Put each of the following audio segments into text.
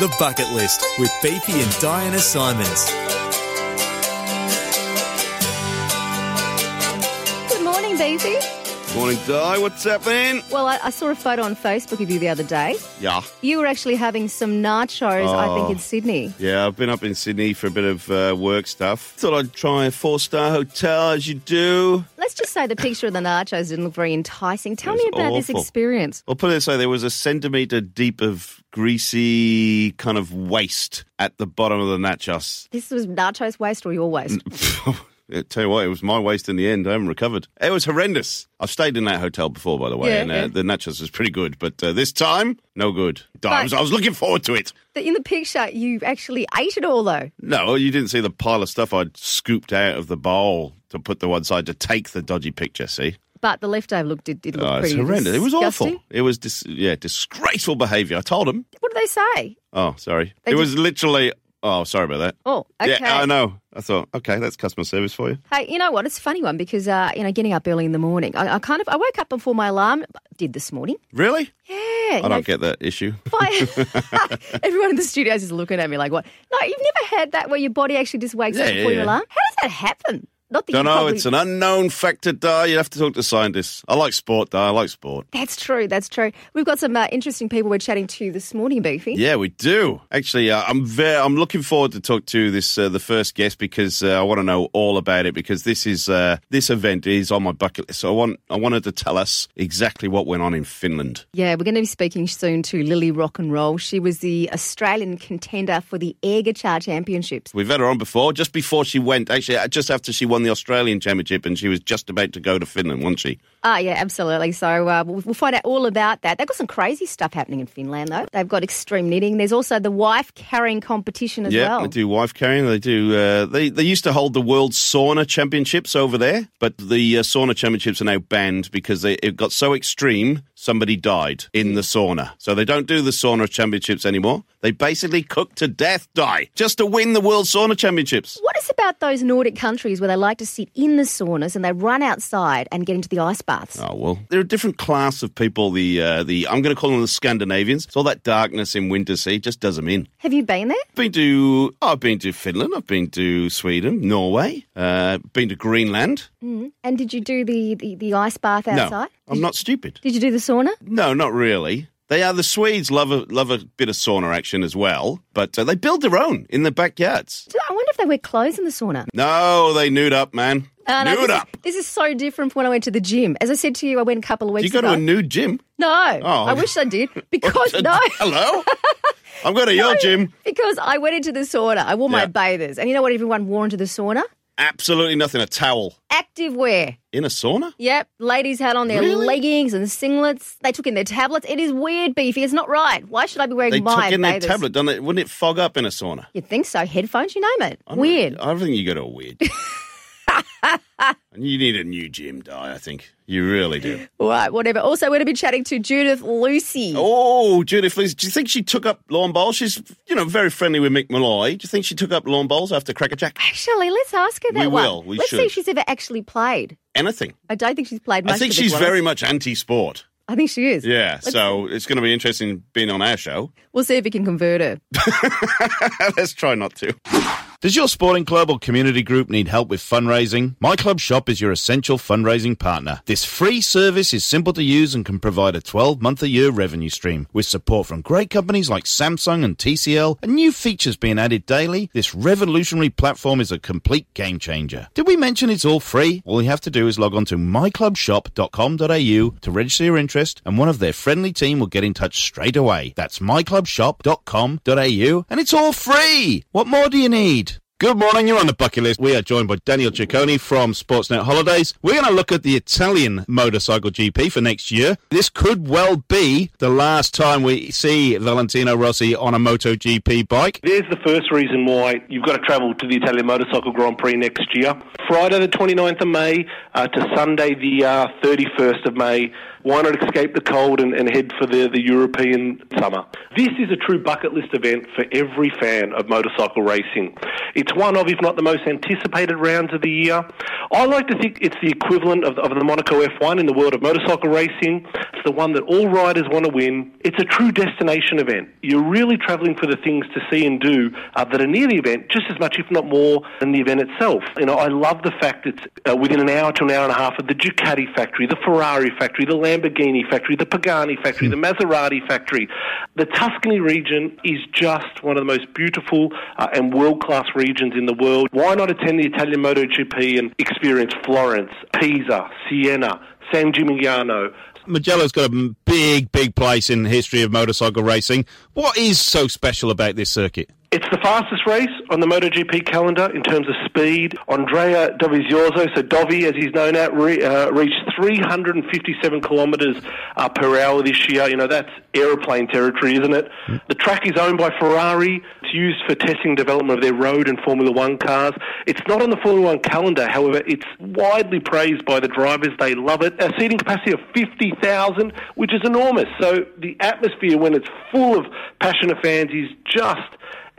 The Bucket List with Beefy and Diana Simons. Good morning, Beefy. Morning, Di. What's happening? Well, I, I saw a photo on Facebook of you the other day. Yeah. You were actually having some nachos, I think, Oh. in Sydney. Yeah, I've been up in Sydney for a bit of uh, work stuff. Thought I'd try a four star hotel as you do. Let's just say the picture of the nachos didn't look very enticing. Tell me about this experience. I'll put it this way there was a centimetre deep of greasy kind of waste at the bottom of the nachos. This was nachos waste or your waste? I tell you what, it was my waste in the end. I haven't recovered. It was horrendous. I've stayed in that hotel before, by the way, Yeah, and uh, yeah. the nachos was pretty good. But uh, this time, no good. I was, I was looking forward to it. In the picture, you actually ate it all, though. No, you didn't see the pile of stuff I'd scooped out of the bowl to put to one side to take the dodgy picture. See, But the leftover look did, did look oh, pretty horrendous. It was awful. It was dis- yeah, disgraceful behaviour. I told him. What did they say? Oh, sorry. They it just- was literally. Oh, sorry about that. Oh, okay. Yeah, I know. I thought, okay, that's customer service for you. Hey, you know what? It's a funny one because, uh, you know, getting up early in the morning, I, I kind of, I woke up before my alarm did this morning. Really? Yeah. I don't get that issue. Fi- Everyone in the studios is looking at me like, what? No, you've never had that where your body actually just wakes Yeah, up before yeah, your yeah. alarm? How does that happen? Not that Don't you know. probably- It's an unknown factor, Di. You have to talk to scientists. I like sport, Di. I like sport. That's true. That's true. We've got some uh, interesting people we're chatting to this morning, Beefy. Yeah, we do. Actually, uh, I'm very, I'm looking forward to talk to this uh, the first guest because uh, I want to know all about it because this is uh, this event is on my bucket list. So I want I wanted to tell us exactly what went on in Finland. Yeah, we're going to be speaking soon to Lily Rock and Roll. She was the Australian contender for the Air Guitar Championships. We've had her on before, just before she went. Actually, uh, just after she won the Australian Championship, and she was just about to go to Finland, wasn't she? Ah, yeah, absolutely. So uh, we'll, we'll find out all about that. They've got some crazy stuff happening in Finland, though. They've got extreme knitting. There's also the wife carrying competition as yeah, well. they do wife carrying. They do. Uh, they they used to hold the World Sauna Championships over there, but the uh, sauna championships are now banned because they it got so extreme. Somebody died in the sauna, so they don't do the sauna championships anymore. They basically cook to death, die just to win the World Sauna Championships. What is about those Nordic countries where they like to sit in the saunas and they run outside and get into the ice baths? Oh well, there are a different class of people. The uh, the I'm going to call them the Scandinavians. It's all that darkness in winter sea just does them in. Have you been there? Been to I've been to Finland. I've been to Sweden, Norway. Uh, been to Greenland. And did you do the, the, the ice bath outside? No, I'm not stupid. Did you do the sauna? No, not really. They are the Swedes. Love a love a bit of sauna action as well, but uh, they build their own in their backyards. I wonder if they wear clothes in the sauna. No, they nude up, man. Uh, no, nude this, up. Is, this is so different from when I went to the gym. As I said to you, I went a couple of weeks you go ago. to a nude gym? no, Oh. I wish I did because no, Hello. I'm going to your gym. because I went into the sauna. I wore my bathers, and you know what everyone wore into the sauna? Absolutely nothing. A towel Active wear. in a sauna. Yep, ladies had on their Really? leggings and singlets. They took in their tablets. It is weird, beefy. It's not right. Why should I be wearing They my took in their bathers? tablet, didn't it? Wouldn't it fog up in a sauna? You'd think so. Headphones, you name it. I'm- Weird. I think you go to a weird. you need a new gym, Di. I think you really do. Right, whatever. Also, we're going to be chatting to Judith Lucy. Oh, Judith, please. Do you think she took up lawn bowls? She's, you know, very friendly with Mick Molloy. Do you think she took up lawn bowls after Crackerjack? Actually, let's ask her that We one. will. We let's see if she's ever actually played. Anything. I don't think she's played much. I think she's very much anti-sport. I think she is. Yeah, so it's going to be interesting being on our show. We'll see if we can convert her. Let's try not to. Does your sporting club or community group need help with fundraising? My Club Shop is your essential fundraising partner. This free service is simple to use and can provide a 12 month a year revenue stream. With support from great companies like Samsung and TCL and new features being added daily, this revolutionary platform is a complete game changer. Did we mention it's all free? All you have to do is log on to myclubshop.com.au to register your interest and one of their friendly team will get in touch straight away. That's myclubshop.com.au and it's all free. What more do you need? Good morning, you're on the bucket list. We are joined by Daniel Ciccone from Sportsnet Holidays. We're going to look at the Italian motorcycle GP for next year. This could well be the last time we see Valentino Rossi on a MotoGP bike. There's the first reason why you've got to travel to the Italian Motorcycle Grand Prix next year. Friday the 29th of May uh, to Sunday the uh, 31st of May. Why not escape the cold and, and head for the, the European summer? This is a true bucket list event for every fan of motorcycle racing. It's one of, if not the most anticipated rounds of the year. I like to think it's the equivalent of, of the Monaco F1 in the world of motorcycle racing. It's the one that all riders want to win. It's a true destination event. You're really travelling for the things to see and do uh, that are near the event just as much, if not more, than the event itself. You know, I love the fact it's uh, within an hour to an hour and a half of the Ducati factory, the Ferrari factory, the Lamborghini factory, the Pagani factory, the Maserati factory. The Tuscany region is just one of the most beautiful uh, and world-class regions in the world. Why not attend the Italian MotoGP and experience Florence, Pisa, Siena, San Gimignano, Mugello's got a big, big place in the history of motorcycle racing. What is so special about this circuit? It's the fastest race on the MotoGP calendar in terms of speed. Andrea Dovizioso, so Dovi as he's known at, re, uh, reached 357 kilometres uh, per hour this year. You know, that's aeroplane territory, isn't it? Mm. The track is owned by Ferrari. It's used for testing development of their road and Formula One cars. It's not on the Formula One calendar, however, it's widely praised by the drivers. They love it. A seating capacity of 50,000, which is enormous. So the atmosphere when it's full of passionate fans is just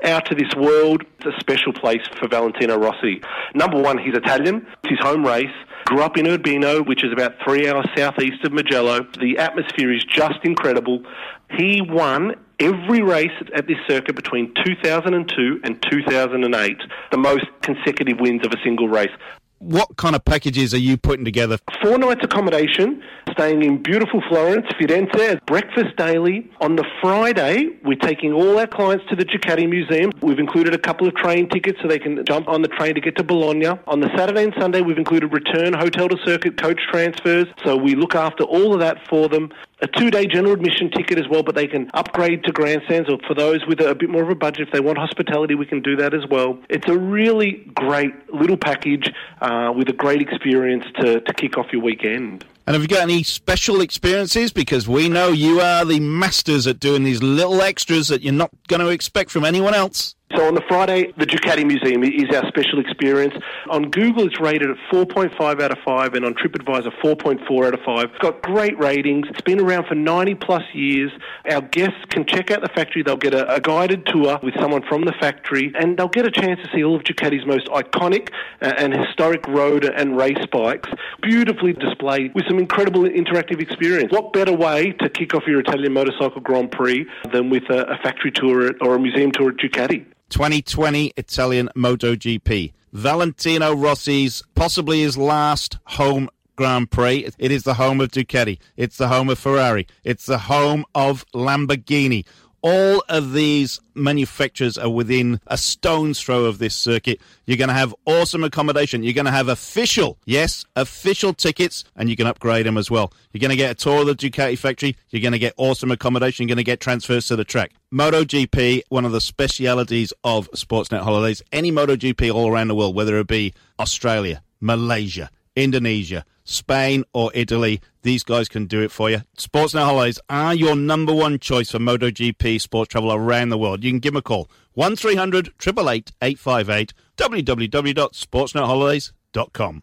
out to this world. It's a special place for Valentino Rossi. Number one, he's Italian. It's his home race. Grew up in Urbino, which is about three hours southeast of Mugello. The atmosphere is just incredible. He won every race at this circuit between 2002 and 2008, the most consecutive wins of a single race what kind of packages are you putting together? Four nights accommodation, staying in beautiful Florence, Firenze, breakfast daily. On the Friday, we're taking all our clients to the Ducati Museum. We've included a couple of train tickets so they can jump on the train to get to Bologna. On the Saturday and Sunday, we've included return hotel to circuit coach transfers. So we look after all of that for them a two day general admission ticket as well, but they can upgrade to grandstands or for those with a, bit more of a budget, if they want hospitality, we can do that as well. It's a really great little package uh, with a great experience to, to kick off your weekend. And have you got any special experiences? Because we know you are the masters at doing these little extras that you're not going to expect from anyone else. So on the Friday, the Ducati Museum is our special experience. On Google, it's rated at 4.5 out of 5, and on TripAdvisor, 4.4 out of 5. It's got great ratings. It's been around for 90 plus years. Our guests can check out the factory. They'll get a, a guided tour with someone from the factory, and they'll get a chance to see all of Ducati's most iconic uh, and historic road and race bikes, beautifully displayed with some incredible interactive experience. What better way to kick off your Italian Motorcycle Grand Prix than with a, a factory tour or a museum tour at Ducati? 2020 Italian MotoGP. Valentino Rossi's possibly his last home Grand Prix. It is the home of Ducati. It's the home of Ferrari. It's the home of Lamborghini. All of these manufacturers are within a stone's throw of this circuit. You're going to have awesome accommodation. You're going to have official, yes, official tickets, and you can upgrade them as well. You're going to get a tour of the Ducati factory. You're going to get awesome accommodation. You're going to get transfers to the track. MotoGP, one of the specialities of Sportsnet Holidays. Any MotoGP all around the world, whether it be Australia, Malaysia, Indonesia, Spain, or Italy, these guys can do it for you. Sportsnet Holidays are your number one choice for MotoGP sports travel around the world. You can give them a call 1300 888 858 www.sportsnetholidays.com.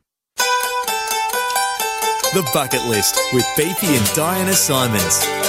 The Bucket List with Beefy and Diana Simons.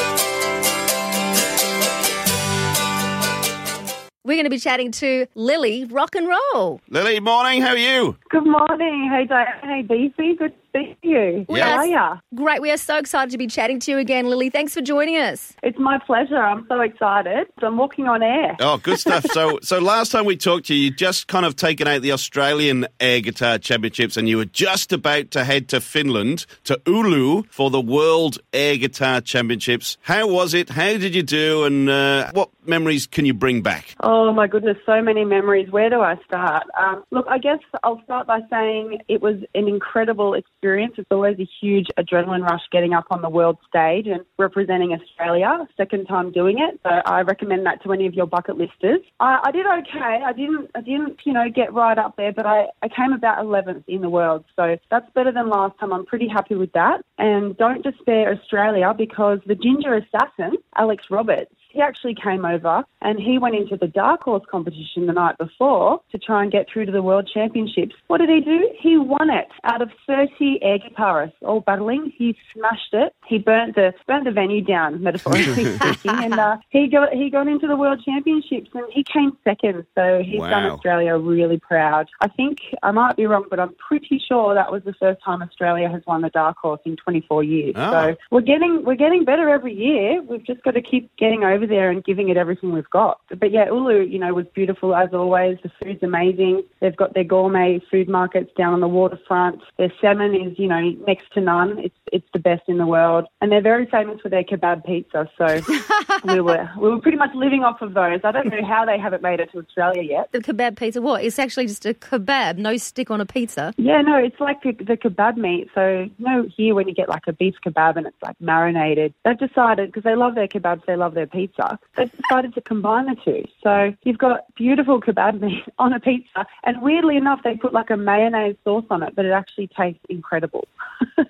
We're going to be chatting to Lily Rock and Roll. Lily, morning. How are you? Good morning. Hey, Diana. Hey, Beefy. Good speak to you. We How are you? Great. We are so excited to be chatting to you again, Lily. Thanks for joining us. It's my pleasure. I'm so excited. I'm walking on air. Oh, good stuff. so, so last time we talked to you, you just kind of taken out the Australian Air Guitar Championships, and you were just about to head to Finland to Oulu for the World Air Guitar Championships. How was it? How did you do? And uh, what memories can you bring back? Oh my goodness, so many memories. Where do I start? Um, look, I guess I'll start by saying it was an incredible experience experience. It's always a huge adrenaline rush getting up on the world stage and representing Australia. Second time doing it, so I recommend that to any of your bucket listers. I, I did okay. I didn't, I didn't, you know, get right up there, but I, I came about 11th in the world, so that's better than last time. I'm pretty happy with that. And don't despair, Australia, because the ginger assassin, Alex Roberts, he actually came over and he went into the dark horse competition the night before to try and get through to the World Championships. What did he do? He won it out of 30 air guitarists all battling. He smashed it. He burnt the burnt the venue down, metaphorically speaking, and uh, he got he got into the World Championships and he came second. So he's done Australia really proud. I think I might be wrong, but I'm pretty sure that was the first time Australia has won the dark horse in 24 years. Ah. So we're getting we're getting better every year. We've just got to keep getting over there and giving it everything we've got. But yeah, Oulu, you know, was beautiful as always. The food's amazing. They've got their gourmet food markets down on the waterfront. Their salmon is, you know, next to none. It's it's the best in the world, and they're very famous for their kebab pizza. So we were we were pretty much living off of those. I don't know how they haven't made it to Australia yet. The kebab pizza, what? It's actually just a kebab, no stick on a pizza. Yeah, no, it's like the, the kebab meat. So, you know, here when you get like a beef kebab and it's like marinated, they've decided, because they love their kebabs, they love their pizza, they've decided to combine the two. So you've got beautiful kebab meat on a pizza, and weirdly enough, they put like a mayonnaise sauce on it, but it actually tastes incredible.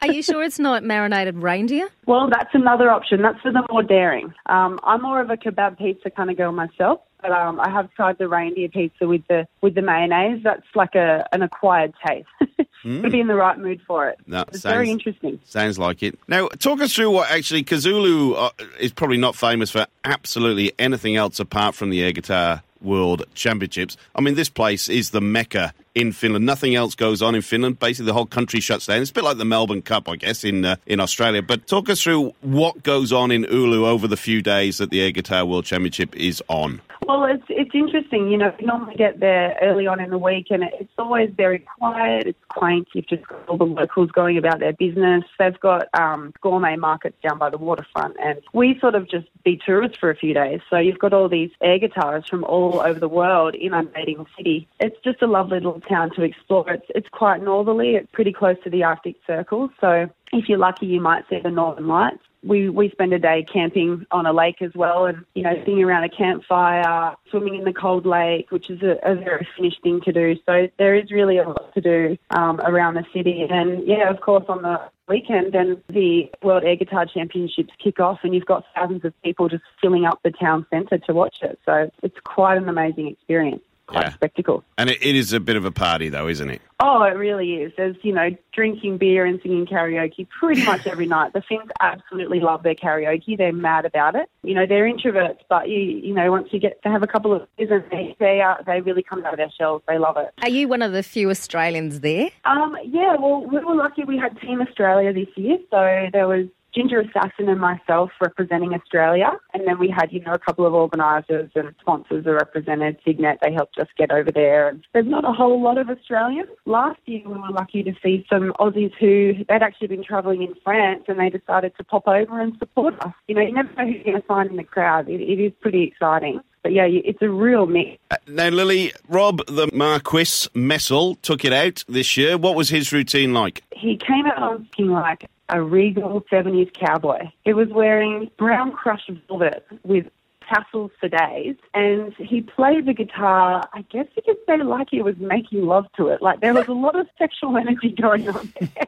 Are you sure it's not marinated reindeer? Well, that's another option. That's for the more daring. Um, I'm more of a kebab pizza kind of girl myself, but um, I have tried the reindeer pizza with the with the mayonnaise. That's like a an acquired taste. Got to be in the right mood for it. No, it's sounds- very interesting. Sounds like it. Now, talk us through what actually, Kazulu uh, is probably not famous for absolutely anything else apart from the air guitar world championships. I mean, this place is the mecca in Finland. Nothing else goes on in Finland. Basically, the whole country shuts down. It's a bit like the Melbourne Cup, I guess, in uh, in Australia. But talk us through what goes on in Oulu over the few days that the air guitar world championship is on. Well, it's it's interesting. You know, you normally get there early on in the week, and it's always very quiet. It's quaint. You've just got all the locals going about their business. They've got um, gourmet markets down by the waterfront, and we sort of just be tourists for a few days. So you've got all these air guitarists from all over the world inundating the city. It's just a lovely little town to explore. It's it's quite northerly. It's pretty close to the Arctic Circle, so if you're lucky, you might see the Northern Lights we we spend a day camping on a lake as well, and you know, sitting around a campfire, swimming in the cold lake, which is a, a very Finnish thing to do. So there is really a lot to do um, around the city, and yeah, of course, on the weekend, then the World Air Guitar Championships kick off, and you've got thousands of people just filling up the town centre to watch it. So it's quite an amazing experience, quite Yeah. a spectacle. And it, it is a bit of a party, though, isn't it? Oh, it really is. There's, you know, drinking beer and singing karaoke pretty much every night. The Finns absolutely love their karaoke. They're mad about it. You know, they're introverts, but you, you know, once you get to have a couple of beers, and they they, are, they really come out of their shells. They love it. Are you one of the few Australians there? Um, yeah, well, we were lucky we had Team Australia this year. So there was Ginger Assassin and myself representing Australia. And then we had, you know, a couple of organisers and sponsors are represented. Signet, they helped us get over there. And there's not a whole lot of Australians. Last year we were lucky to see some Aussies who, they'd actually been travelling in France and they decided to pop over and support us. You know, you never know who you're going to find in the crowd. It, it is pretty exciting. But yeah, it's a real mix. Uh, Now, Lily, Rob the Marquis Messel took it out this year. What was his routine like? he came out looking like a regal 70s cowboy. He was wearing brown crushed velvet with tassels for days, and he played the guitar, I guess you could say, like he was making love to it. Like there was a lot of sexual energy going on there.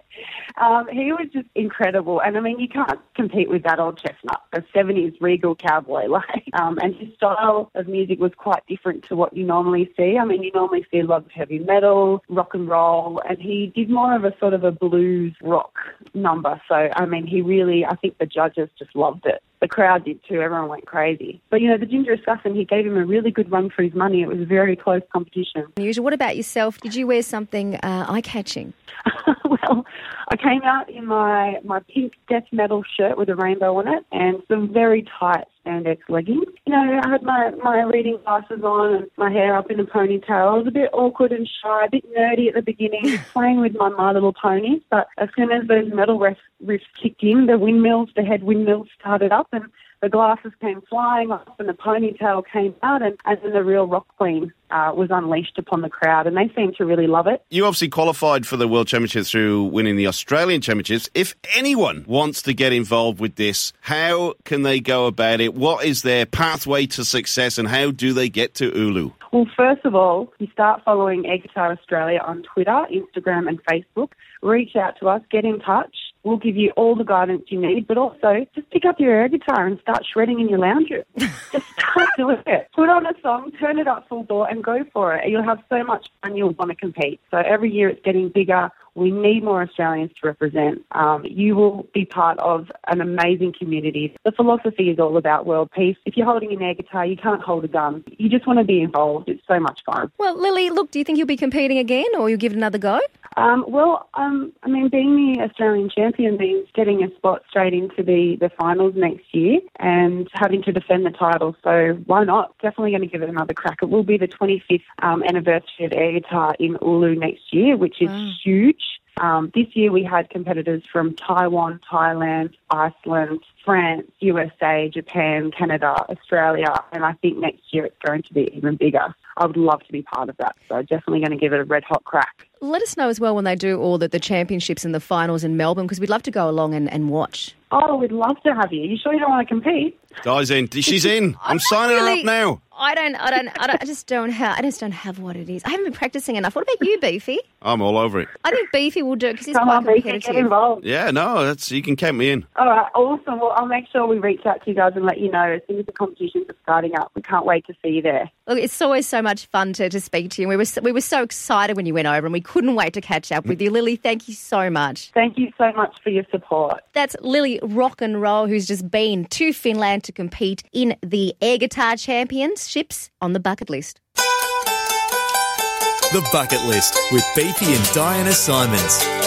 Um, he was just incredible, and I mean, you can't compete with that old chestnut, a 70s regal cowboy. Like, um, and his style of music was quite different to what you normally see. I mean, you normally see a lot of heavy metal, rock and roll, and he did more of a sort of a blues rock number. So, I mean, he really, I think the judges just loved it. The crowd did too. Everyone went crazy. But, you know, the Ginger Assassin, he gave him a really good run for his money. It was a very close competition. What about yourself? Did you wear something uh, eye-catching? well, I came out in my, my pink death metal shirt with a rainbow on it and some very tight spandex leggings. You know, I had my, my reading glasses on and my hair up in a ponytail. I was a bit awkward and shy, a bit nerdy at the beginning, playing with my My Little Ponies. But as soon as those metal riffs, riffs kicked in, the windmills, the head windmills started up and the glasses came flying off and the ponytail came out and, and then the real rock queen uh, was unleashed upon the crowd and they seemed to really love it. You obviously qualified for the World Championships through winning the Australian Championships. If anyone wants to get involved with this, how can they go about it? What is their pathway to success and how do they get to Oulu? Well, first of all, you start following Air Guitar Australia on Twitter, Instagram, and Facebook. Reach out to us, get in touch. We'll give you all the guidance you need, but also just pick up your air guitar and start shredding in your lounge room. just start doing it. Put on a song, turn it up full bore, and go for it. You'll have so much fun. You'll want to compete. So every year it's getting bigger. We need more Australians to represent. Um, you will be part of an amazing community. The philosophy is all about world peace. If you're holding an air guitar, you can't hold a gun. You just want to be involved. It's so much fun. Well, Lily, look, do you think you'll be competing again or you'll give it another go? Um, well, um, I mean, being the Australian champion means getting a spot straight into the, the finals next year and having to defend the title. So why not? Definitely going to give it another crack. It will be the 25th um, anniversary of air guitar in Oulu next year, which is Wow. huge. Um, this year we had competitors from Taiwan, Thailand, Iceland, France, USA, Japan, Canada, Australia, and I think next year it's going to be even bigger. I would love to be part of that, so definitely going to give it a red hot crack. Let us know as well when they do all the, the championships and the finals in Melbourne because we'd love to go along and, and watch. Oh, we'd love to have you. You sure you don't want to compete? Di's in. She's in. I'm not signing her up now. I don't, I don't, I don't, I just don't have, I just don't have what it is. I haven't been practicing enough. What about you, Beefy? I'm all over it. I think Beefy will do it because he's Come quite on, Beefy, get involved. Yeah, no, that's you can count me in. All right, awesome. Well, I'll make sure we reach out to you guys and let you know as soon as the competitions are starting up. We can't wait to see you there. Look, it's always so much fun to, to speak to you. We were so, we were so excited when you went over, and we couldn't wait to catch up with you, Lily. Thank you so much. Thank you so much for your support. That's Lily Rock and Roll, who's just been to Finland to compete in the air guitar championships on the bucket list. The Bucket List with Beefy and Diana Simons.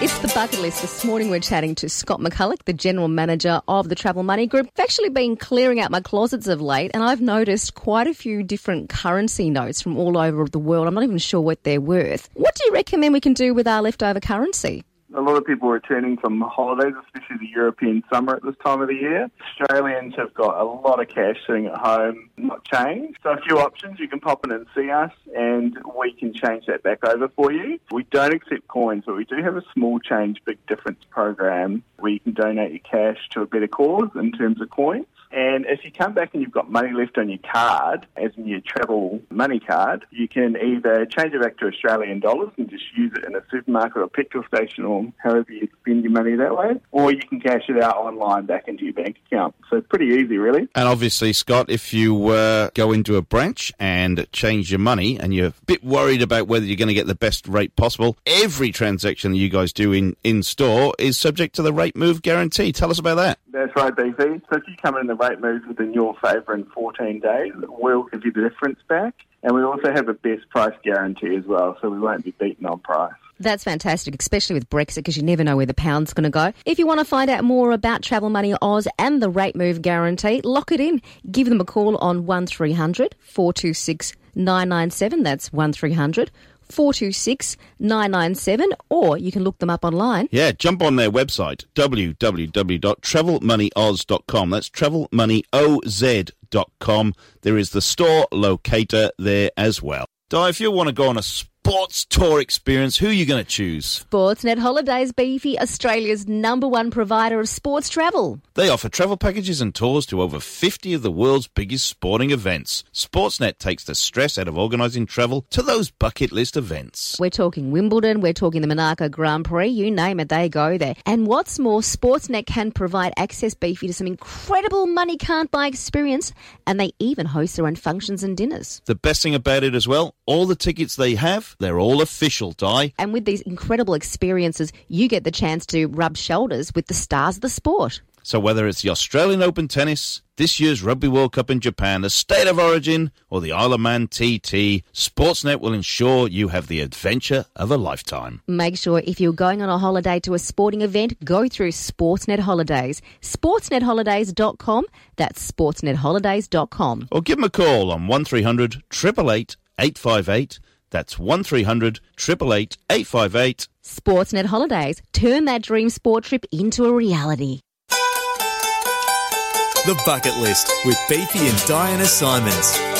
It's the bucket list. This morning we're chatting to Scott McCulloch, the general manager of the Travel Money Group. I've actually been clearing out my closets of late and I've noticed quite a few different currency notes from all over the world. I'm not even sure what they're worth. What do you recommend we can do with our leftover currency? A lot of people returning from holidays, especially the European summer at this time of the year. Australians have got a lot of cash sitting at home, not changed. So a few options. You can pop in and see us and we can change that back over for you. We don't accept coins, but we do have a small change, big difference program where you can donate your cash to a better cause in terms of coins. And if you come back and you've got money left on your card, as in your travel money card, you can either change it back to Australian dollars and just use it in a supermarket or petrol station or however you spend your money that way, or you can cash it out online back into your bank account. So pretty easy, really. And obviously, Scott, if you uh, go into a branch and change your money and you're a bit worried about whether you're going to get the best rate possible, every transaction that you guys do in, in store is subject to the rate move guarantee. Tell us about that. That's right, BC. So if you come in the rate moves within your favour in 14 days, we'll give you the difference back. And we also have a best price guarantee as well, so we won't be beaten on price. That's fantastic, especially with Brexit, because you never know where the pound's going to go. If you want to find out more about Travel Money Oz and the rate move guarantee, lock it in. Give them a call on 1300 426 997. That's 1300 426 997. Or you can look them up online. Yeah, jump on their website, www.travelmoneyoz.com. That's travelmoneyoz.com. There is the store locator there as well. Di, if you want to go on a sports tour experience, who are you going to choose? Sportsnet Holidays Beefy, Australia's number one provider of sports travel. They offer travel packages and tours to over 50 of the world's biggest sporting events. Sportsnet takes the stress out of organising travel to those bucket list events. We're talking Wimbledon, we're talking the Monaco Grand Prix, you name it, they go there. And what's more, Sportsnet can provide access beefy to some incredible money can't buy experience, and they even host their own functions and dinners. The best thing about it as well, all the tickets they have, they're all official, Di. And with these incredible experiences, you get the chance to rub shoulders with the stars of the sport. So whether it's the Australian Open tennis, this year's Rugby World Cup in Japan, the State of Origin, or the Isle of Man TT, Sportsnet will ensure you have the adventure of a lifetime. Make sure if you're going on a holiday to a sporting event, go through Sportsnet Holidays. SportsNetHolidays.com. That's SportsNetHolidays.com. Or give them a call on 1300 888 858. That's 1300 888 858. Sportsnet Holidays. Turn that dream sport trip into a reality. The Bucket List with Beefy and Diana Simons.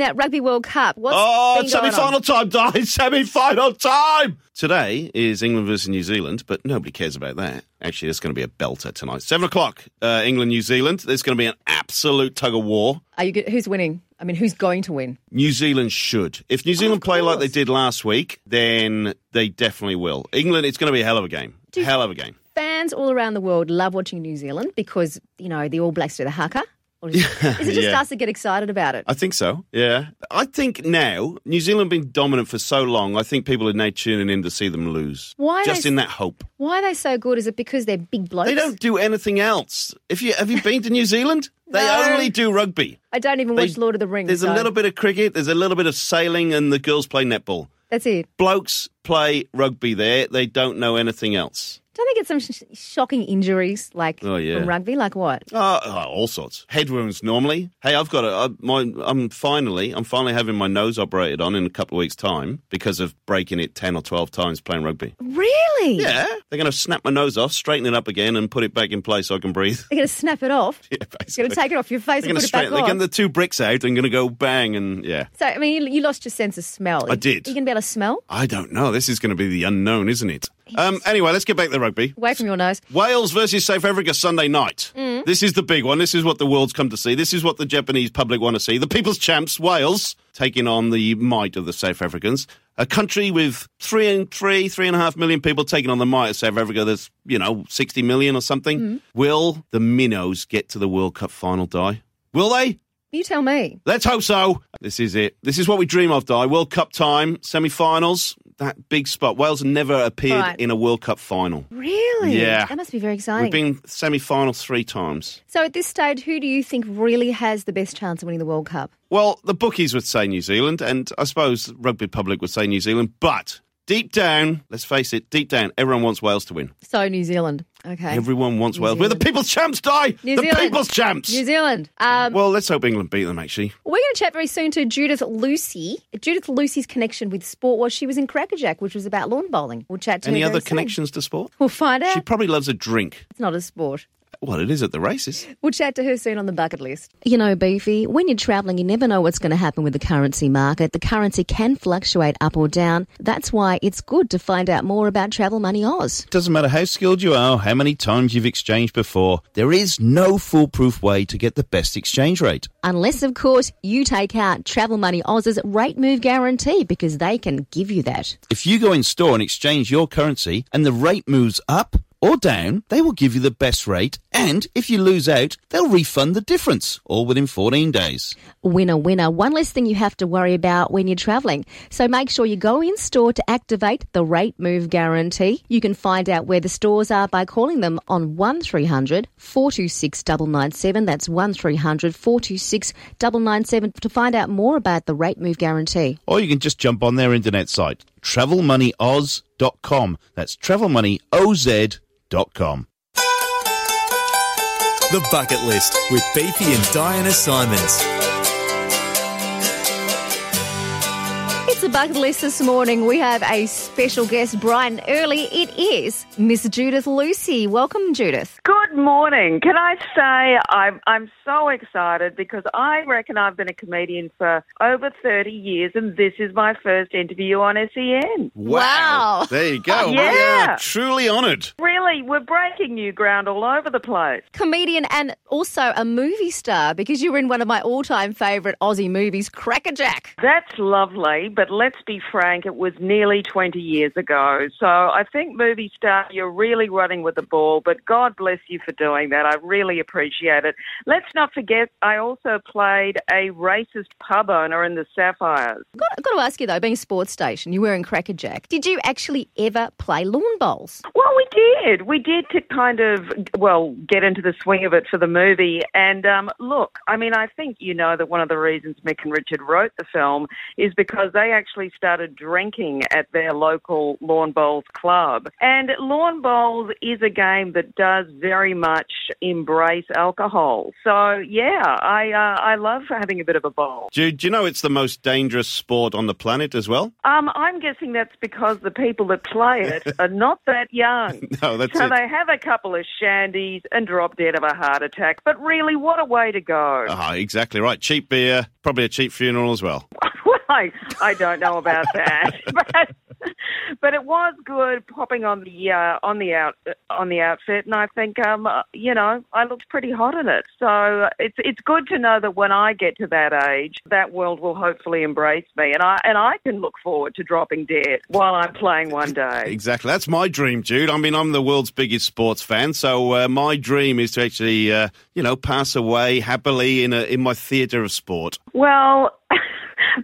Now, Rugby World Cup. What's Oh, been it's semi-final on? time, Di. Semi-final time. Today is England versus New Zealand, but nobody cares about that. Actually, there's going to be a belter tonight. Seven o'clock, uh, England, New Zealand. There's going to be an absolute tug of war. Are you? Who's winning? I mean, who's going to win? New Zealand should. If New Zealand play like they did last week, then they definitely will. England, it's going to be a hell of a game. Do hell of a game. Fans all around the world love watching New Zealand because you know the All Blacks do the haka. Or is, is it just Yeah. us that get excited about it? I think so. Yeah. I think now, New Zealand been dominant for so long, I think people are now tuning in to see them lose. Why Just they- in that hope. Why are they so good? Is it because they're big blokes? They don't do anything else. If you have you been to New Zealand? They No. only do rugby. I don't even They- watch Lord of the Rings. There's a little bit of cricket, there's a little bit of sailing, and the girls play netball. That's it. Blokes play rugby there. They don't know anything else. Don't they get some sh- shocking injuries like Oh, yeah. from rugby? Like what? Oh, oh, all sorts. Head wounds normally. Hey, I've got a, I, my, I'm finally, I'm finally having my nose operated on in a couple of weeks' time because of breaking it 10 or 12 times playing rugby. Really? Yeah. They're going to snap my nose off, straighten it up again, and put it back in place so I can breathe. They're going to snap it off. Yeah, They're basically. going to take it off your face They're and going to it back straighten, they're getting the two bricks out and going to go bang and yeah. So, I mean, you, you lost your sense of smell. I did. You going to be able to smell I don't know. This is going to be the unknown, isn't it? Um, anyway, let's get back to the rugby. away from your nose. Wales versus South Africa Sunday night. Mm. This is the big one. This is what the world's come to see. This is what the Japanese public want to see. The people's champs, Wales, taking on the might of the South Africans. A country with three and three, three and a half million people taking on the might of South Africa. There's, you know, 60 million or something. Mm. Will the Minnows get to the World Cup final, Di? Will they? You tell me. Let's hope so. This is it. This is what we dream of, Di. World Cup time, semi finals, that big spot. Wales never appeared Right. in a World Cup final. Really? Yeah. That must be very exciting. We've been semi final three times. so, at this stage, who do you think really has the best chance of winning the World Cup? Well, the bookies would say New Zealand, and I suppose rugby public would say New Zealand, but deep down, let's face it, deep down, everyone wants Wales to win. So, New Zealand. Okay. Everyone wants New Wales. We're the people's champs, Di! New the Zealand. people's champs! New Zealand. Um, Well, let's hope England beat them, actually. We're going to chat very soon to Judith Lucy. Judith Lucy's connection with sport was she was in Crackerjack, which was about lawn bowling. We'll chat to Any other soon. connections to sport? We'll find out. She probably loves a drink. it's not a sport. Well, it is at the races. We'll chat to her soon on the bucket list. You know, Beefy, when you're travelling, you never know what's going to happen with the currency market. The currency can fluctuate up or down. That's why it's good to find out more about Travel Money Oz. Doesn't matter how skilled you are, how many times you've exchanged before, there is no foolproof way to get the best exchange rate. Unless, of course, you take out Travel Money Oz's rate move guarantee because they can give you that. If you go in store and exchange your currency and the rate moves up or down, they will give you the best rate. And if you lose out, they'll refund the difference, all within 14 days. Winner, winner. One less thing you have to worry about when you're travelling. So make sure you go in store to activate the rate move guarantee. You can find out where the stores are by calling them on 1300 426 997. That's 1300 426 997 to find out more about the rate move guarantee. Or you can just jump on their internet site, travelmoneyoz.com. That's travelmoneyoz.com. The Bucket List with Beefy and Diana Simons. It's a bucket list this morning. We have a special guest, Brian Early. It is Miss Judith Lucy. Welcome, Judith. Good morning. Can I say I'm I'm so excited because I reckon I've been a comedian for over 30 years and this is my first interview on SEN. Wow. There you go. We Yeah. are truly honoured. Really, we're breaking new ground all over the place. Comedian and also a movie star because you were in one of my all time favourite Aussie movies, Crackerjack. That's lovely, but let's be frank, it was nearly 20 years ago. So I think movie star, you're really running with the ball, but God bless you for doing that. I really appreciate it. Let's not forget, I also played a racist pub owner in the Sapphires. Got, got to ask you though, being a sports station, you were in Crackerjack. Did you actually ever play lawn bowls? Well, we did. We did to kind of, well, get into the swing of it for the movie. And um, look, I mean, I think you know that one of the reasons Mick and Richard wrote the film is because they actually started drinking at their local lawn bowls club. And lawn bowls is a game that does very very much embrace alcohol. So yeah, I uh, I love having a bit of a bowl. Do, do you know it's the most dangerous sport on the planet as well? Um, I'm guessing that's because the people that play it are not that young. No, that's so it. they have a couple of shandies and drop dead of a heart attack. But really, what a way to go! Ah, exactly right. Cheap beer, probably a cheap funeral as well. well, I, I don't know about that, but but it was good popping on the uh, on the out on the outfit, and I think um uh, you know I looked pretty hot in it. So it's it's good to know that when I get to that age, that world will hopefully embrace me, and I and I can look forward to dropping dead while I'm playing one day. Exactly. That's my dream, Jude. I mean, I'm the world's biggest sports fan, so uh, my dream is to actually, uh, you know, pass away happily in a in my theatre of sport. Well.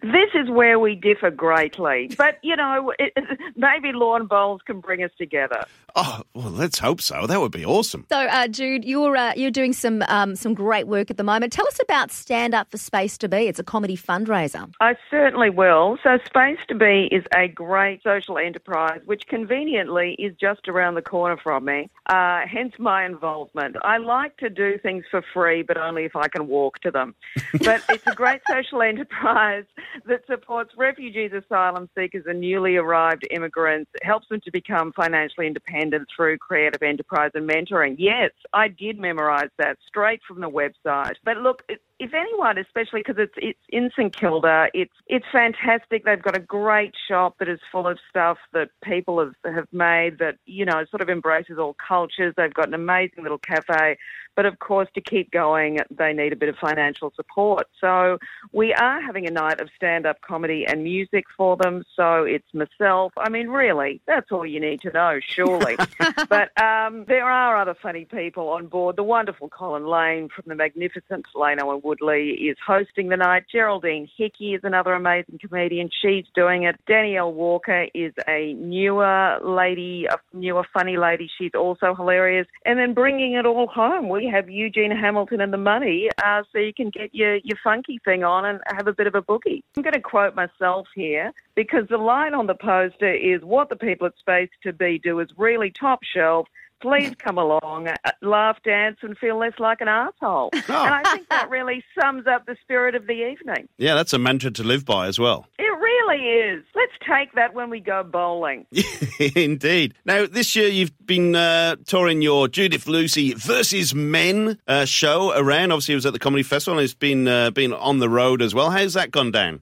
This is where we differ greatly, but you know, it, maybe lawn bowls can bring us together. Oh, well, let's hope so. That would be awesome. So, uh, Jude, you're uh, you're doing some um, some great work at the moment. Tell us about Stand Up for Space to Be. It's a comedy fundraiser. I certainly will. So, Space to Be is a great social enterprise, which conveniently is just around the corner from me. Uh, hence my involvement. I like to do things for free, but only if I can walk to them. But it's a great social enterprise that supports refugees, asylum seekers, and newly arrived immigrants. Helps them to become financially independent through creative enterprise and mentoring. Yes, I did memorize that straight from the website. But look, if anyone, especially because it's it's in St Kilda, it's it's fantastic. They've got a great shop that is full of stuff that people have have made that you know sort of embraces all cultures. They've got an amazing little cafe, but of course to keep going, they need a bit of financial support. So we are having a night of stand up comedy and music for them. So it's myself. I mean, really, that's all you need to know, surely. but um, there are other funny people on board. The wonderful Colin Lane from the magnificent Lane and Woodley is hosting the night. Geraldine Hickey is another amazing comedian. She's doing it. Danielle Walker is a newer lady, a newer funny lady. She's also hilarious. And then bringing it all home, we have Eugene Hamilton and the Money, uh, so you can get your, your funky thing on and have a bit of a boogie. I'm going to quote myself here because the line on the poster is what the people at Space to Be do is really top shelf. Please come along, uh, laugh, dance, and feel less like an asshole. And I think that really sums up the spirit of the evening. Yeah, that's a mantra to live by as well. It really is. Let's take that when we go bowling. Indeed. Now, this year you've been uh, touring your Judith Lucy versus Men uh, show around. Obviously, it was at the Comedy Festival and it's been, uh, been on the road as well. How's that gone down?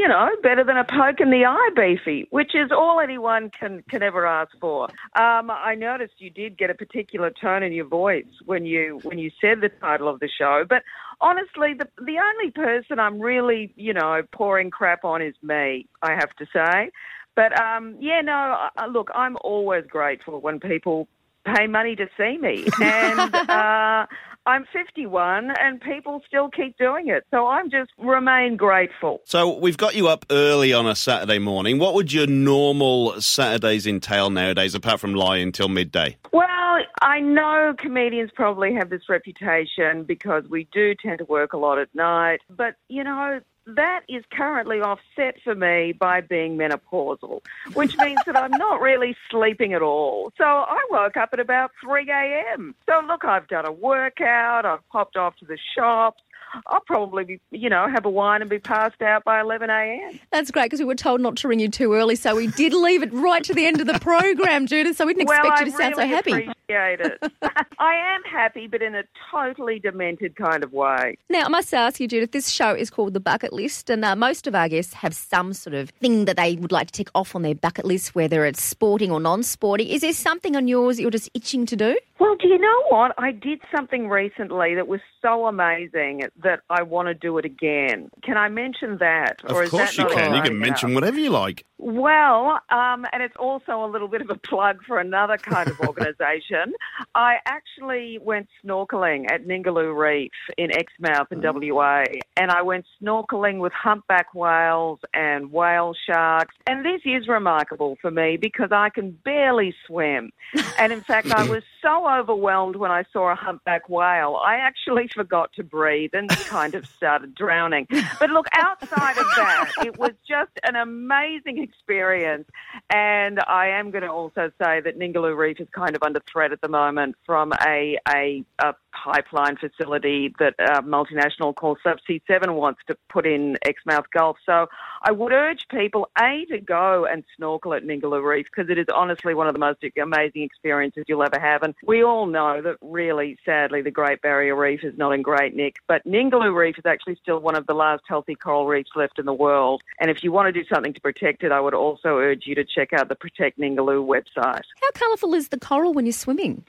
You know, better than a poke in the eye, Beefy, which is all anyone can, can ever ask for. Um, I noticed you did get a particular tone in your voice when you when you said the title of the show, but honestly, the the only person I'm really, you know, pouring crap on is me. I have to say, but um, yeah, no, uh, look, I'm always grateful when people pay money to see me, and uh, I'm 51, and people still keep doing it. So I'm just remain grateful. So we've got you up early on a Saturday morning. What would your normal Saturdays entail nowadays, apart from lying until midday? Well, I know comedians probably have this reputation because we do tend to work a lot at night, but you know, that is currently offset for me by being menopausal, which means that I'm not really sleeping at all. So I woke up at about 3 a.m. So look, I've done a workout, I've popped off to the shops. I'll probably be, you know, have a wine and be passed out by 11 a.m. That's great because we were told not to ring you too early, so we did leave it right to the end of the program, Judith. So we didn't well, expect you to sound so happy. appreciate it. I am happy, but in a totally demented kind of way. Now, I must ask you, Judith, this show is called The Bucket List, and uh, most of our guests have some sort of thing that they would like to tick off on their bucket list, whether it's sporting or non sporting. Is there something on yours that you're just itching to do? Well, do you know what? I did something recently that was so amazing that I want to do it again. Can I mention that? Of or is course that you can. You can mention whatever you like. Well, um, and it's also a little bit of a plug for another kind of organisation. I actually went snorkeling at Ningaloo Reef in Exmouth in WA, and I went snorkeling with humpback whales and whale sharks. And this is remarkable for me because I can barely swim. And in fact, I was so overwhelmed when I saw a humpback whale, I actually forgot to breathe and kind of started drowning. But look, outside of that, it was just an amazing experience. And I am going to also say that Ningaloo Reef is kind of under threat at the moment from a, a, a pipeline facility that a multinational called Subsea 7 wants to put in Exmouth Gulf. So I would urge people, A, to go and snorkel at Ningaloo Reef because it is honestly one of the most amazing experiences you'll ever have. And we all know that really, sadly, the Great Barrier Reef is not in great nick. But Ningaloo Reef is actually still one of the last healthy coral reefs left in the world. And if you want to do something to protect it, I would also urge you to check out the Protect Ningaloo website. How colourful is the coral when you're swimming?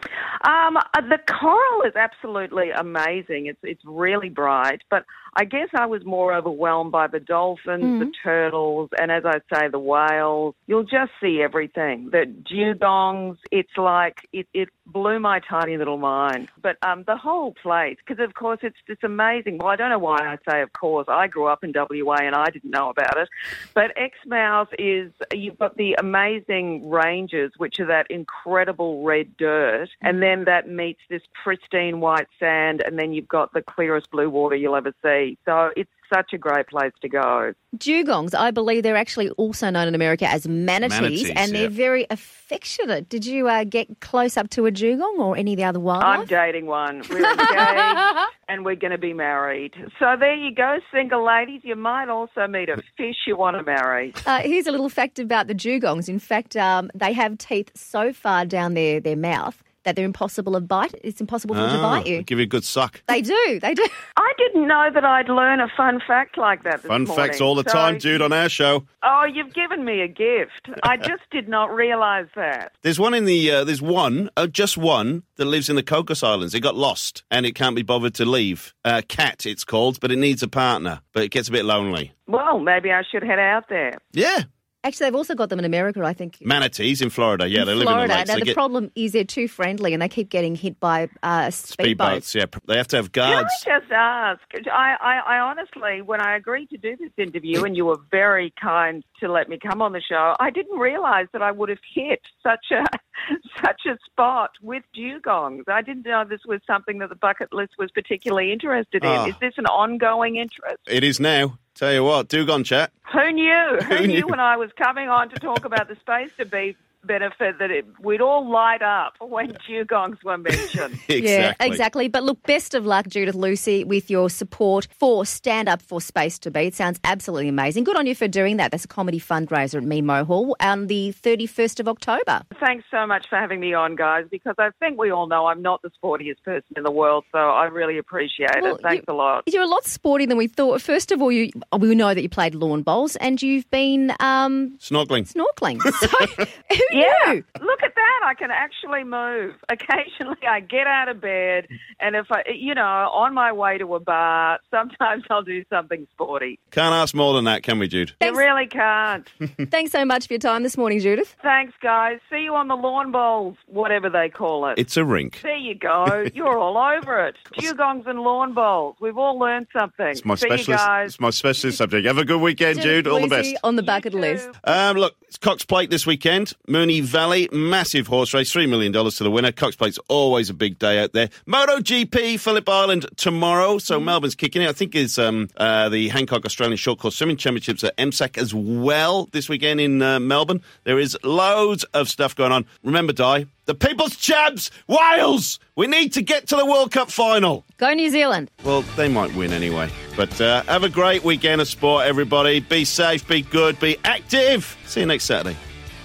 Um, uh, the coral is absolutely amazing. It's it's really bright, but I guess I was more overwhelmed by the dolphins, the turtles, and as I say, the whales. You'll just see everything. The dugongs. It's like it, it blew my tiny little mind. But um, the whole place, because of course it's it's amazing. Well, I don't know why I say of course. I grew up in WA and I didn't know about it. But Exmouth is you've got the amazing ranges, which are that incredible red dirt, and then that meets this pristine white sand, and then you've got the clearest blue water you'll ever see. So it's such a great place to go. Dugongs, I believe they're actually also known in America as manatees, Manatees, and they're yeah. very affectionate. Did you uh, get close up to a dugong or any of the other ones? I'm dating one. We're engaged and we're going to be married. So there you go, single ladies. You might also meet a fish you want to marry. Uh, here's a little fact about the dugongs. In fact, um, they have teeth so far down their, their mouth that they're impossible to bite. It's impossible for them to Ah, bite you. Give you a good suck. They do. They do. I didn't know that I'd learn a fun fact like that this Fun morning. facts all the So- time, Jude, on our show. Oh, you've given me a gift. I just did not realise that. There's one in the uh, there's one, uh, just one that lives in the Cocos Islands. It got lost and it can't be bothered to leave. Uh, cat, it's called, but it needs a partner. But it gets a bit lonely. Well, maybe I should head out there. Yeah, Actually, they've also got them in America, I think. manatees in Florida. Yeah, they live in Florida. the lakes. now, they the get problem is they're too friendly and they keep getting hit by uh, speedboats. speedboats. Yeah, they have to have guards. Can guards. I just ask? I, I, I honestly, when I agreed to do this interview, and you were very kind to let me come on the show, I didn't realise that I would have hit such a such a spot with dugongs. I didn't know this was something that the bucket list was particularly interested in. Ah. Is this an ongoing interest? It is now. Tell you what, Dugong chat. Who knew? Who, Who knew knew? when I was coming on to talk about the space debate benefit that it, we'd all light up when dugongs were mentioned? exactly. Yeah, exactly. But look, best of luck, Judith Lucy, with your support for Stand Up for Space to Be. It sounds absolutely amazing. Good on you for doing that. That's a comedy fundraiser at Mimo Hall on the 31st of October. Thanks so much for having me on, guys, because I think we all know I'm not the sportiest person in the world, so I really appreciate Well, it. Thanks you- a lot. You're a lot sportier than we thought. First of all, you we know that you played lawn bowls and you've been um, Snorkeling. snorkeling. So who Yeah, knew? look at that. I can actually move. Occasionally I get out of bed and if I, you know, on my way to a bar, sometimes I'll do something sporty. Can't ask more than that, can we, Jude? You really can't. Thanks so much for your time this morning, Judith. Thanks, guys. See you on the lawn bowls, whatever they call it. It's a rink. there you go. You're all over it. Dugongs and lawn bowls. We've all learned something. It's my See you specialist. guys. It's my specialist subject. Have a good weekend, Jude. All the best. On the back bucket too. list. Um, look, it's Cox Plate this weekend. Moonee Valley, massive horse race, $3 million to the winner. Cox Plate's always a big day out there. Moto GP, Phillip Island tomorrow. So Melbourne's kicking it. I think is um, uh, the Hancock Australian Short Course Swimming Championships at MSAC as well this weekend in uh, Melbourne. There is loads of stuff going on. Remember, Di, the People's Champs, Wales! We need to get to the World Cup final. Go New Zealand. Well, they might win anyway. But uh, have a great weekend of sport, everybody. Be safe, be good, be active. See you next Saturday.